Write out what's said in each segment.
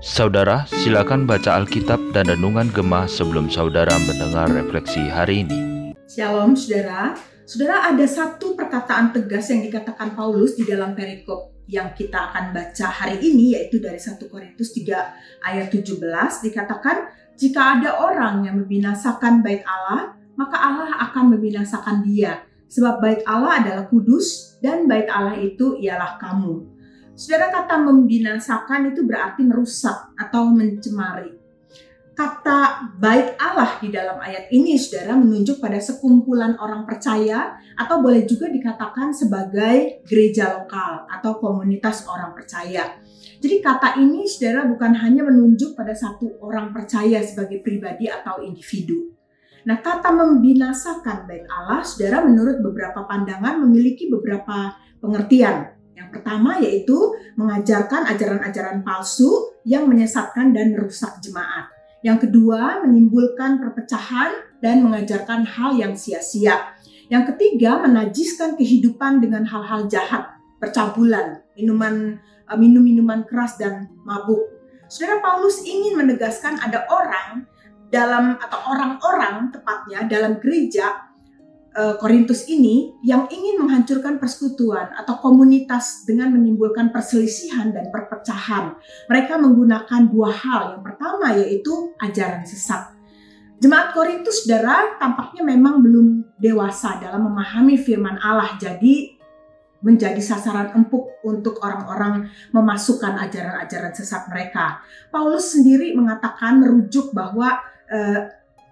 Saudara, silakan baca Alkitab dan Renungan Gemah sebelum saudara mendengar refleksi hari ini. Shalom saudara. Saudara ada satu perkataan tegas yang dikatakan Paulus di dalam perikop yang kita akan baca hari ini yaitu dari 1 Korintus 3 ayat 17 dikatakan jika ada orang yang membinasakan bait Allah maka Allah akan membinasakan dia sebab bait Allah adalah kudus dan bait Allah itu ialah kamu. Saudara kata membinasakan itu berarti merusak atau mencemari. Kata bait Allah di dalam ayat ini saudara menunjuk pada sekumpulan orang percaya atau boleh juga dikatakan sebagai gereja lokal atau komunitas orang percaya. Jadi kata ini saudara bukan hanya menunjuk pada satu orang percaya sebagai pribadi atau individu. Nah kata membinasakan bait Allah saudara menurut beberapa pandangan memiliki beberapa pengertian. Yang pertama yaitu mengajarkan ajaran-ajaran palsu yang menyesatkan dan merusak jemaat. Yang kedua, menimbulkan perpecahan dan mengajarkan hal yang sia-sia. Yang ketiga, menajiskan kehidupan dengan hal-hal jahat, percabulan, minuman eh, minum-minuman keras dan mabuk. Saudara Paulus ingin menegaskan ada orang dalam atau orang-orang tepatnya dalam gereja Eh, Korintus ini yang ingin menghancurkan persekutuan atau komunitas dengan menimbulkan perselisihan dan perpecahan. Mereka menggunakan dua hal. Yang pertama yaitu ajaran sesat. Jemaat Korintus, saudara, tampaknya memang belum dewasa dalam memahami firman Allah. Jadi menjadi sasaran empuk untuk orang-orang memasukkan ajaran-ajaran sesat mereka. Paulus sendiri mengatakan merujuk bahwa uh,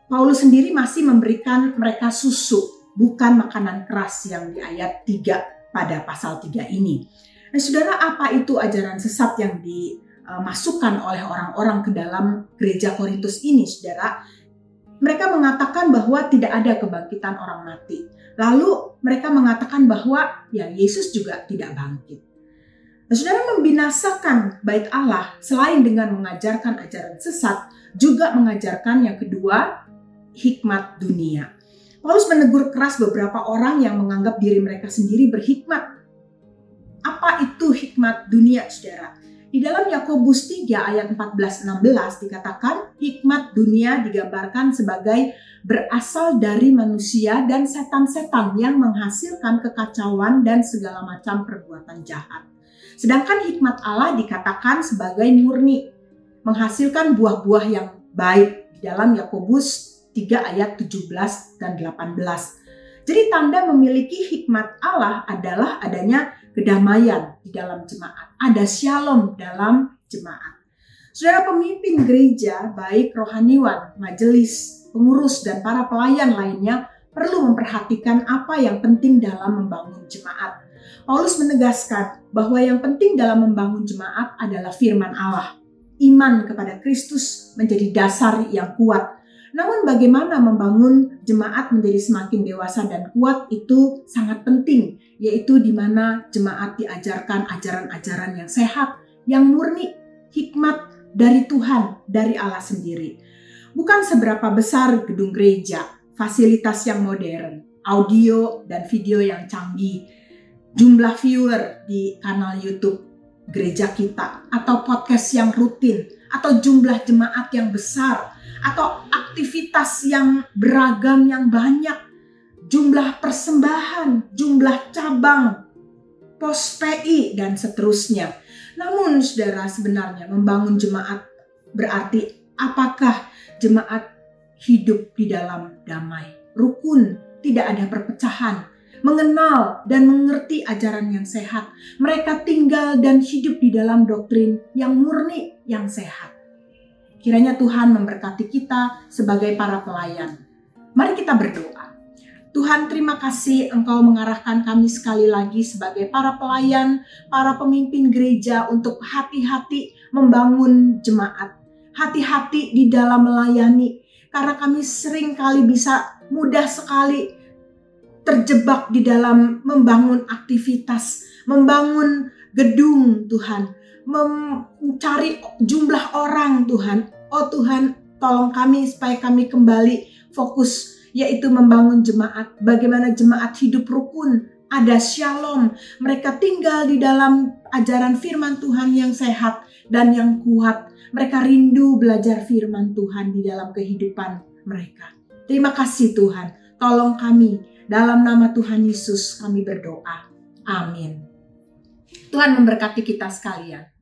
Paulus sendiri masih memberikan mereka susu bukan makanan keras yang di ayat 3 pada pasal 3 ini. Nah, saudara, apa itu ajaran sesat yang dimasukkan oleh orang-orang ke dalam gereja Korintus ini, saudara? Mereka mengatakan bahwa tidak ada kebangkitan orang mati. Lalu mereka mengatakan bahwa ya Yesus juga tidak bangkit. Nah, saudara membinasakan bait Allah selain dengan mengajarkan ajaran sesat, juga mengajarkan yang kedua, hikmat dunia. Paulus menegur keras beberapa orang yang menganggap diri mereka sendiri berhikmat. Apa itu hikmat dunia, saudara? Di dalam Yakobus 3 ayat 14-16 dikatakan hikmat dunia digambarkan sebagai berasal dari manusia dan setan-setan yang menghasilkan kekacauan dan segala macam perbuatan jahat. Sedangkan hikmat Allah dikatakan sebagai murni, menghasilkan buah-buah yang baik. Di dalam Yakobus 3 ayat 17 dan 18. Jadi tanda memiliki hikmat Allah adalah adanya kedamaian di dalam jemaat. Ada shalom dalam jemaat. Saudara pemimpin gereja, baik rohaniwan, majelis, pengurus, dan para pelayan lainnya perlu memperhatikan apa yang penting dalam membangun jemaat. Paulus menegaskan bahwa yang penting dalam membangun jemaat adalah firman Allah. Iman kepada Kristus menjadi dasar yang kuat namun bagaimana membangun jemaat menjadi semakin dewasa dan kuat itu sangat penting, yaitu di mana jemaat diajarkan ajaran-ajaran yang sehat, yang murni, hikmat dari Tuhan, dari Allah sendiri. Bukan seberapa besar gedung gereja, fasilitas yang modern, audio dan video yang canggih, jumlah viewer di kanal YouTube gereja kita, atau podcast yang rutin, atau jumlah jemaat yang besar, atau aktivitas yang beragam yang banyak, jumlah persembahan, jumlah cabang, pos PI dan seterusnya. Namun saudara sebenarnya membangun jemaat berarti apakah jemaat hidup di dalam damai, rukun, tidak ada perpecahan, mengenal dan mengerti ajaran yang sehat. Mereka tinggal dan hidup di dalam doktrin yang murni, yang sehat. Kiranya Tuhan memberkati kita sebagai para pelayan. Mari kita berdoa. Tuhan terima kasih Engkau mengarahkan kami sekali lagi sebagai para pelayan, para pemimpin gereja untuk hati-hati membangun jemaat. Hati-hati di dalam melayani. Karena kami sering kali bisa mudah sekali terjebak di dalam membangun aktivitas, membangun gedung Tuhan, mencari jumlah orang Tuhan, Oh Tuhan, tolong kami supaya kami kembali fokus yaitu membangun jemaat. Bagaimana jemaat hidup rukun ada shalom. Mereka tinggal di dalam ajaran firman Tuhan yang sehat dan yang kuat. Mereka rindu belajar firman Tuhan di dalam kehidupan mereka. Terima kasih Tuhan. Tolong kami dalam nama Tuhan Yesus kami berdoa. Amin. Tuhan memberkati kita sekalian.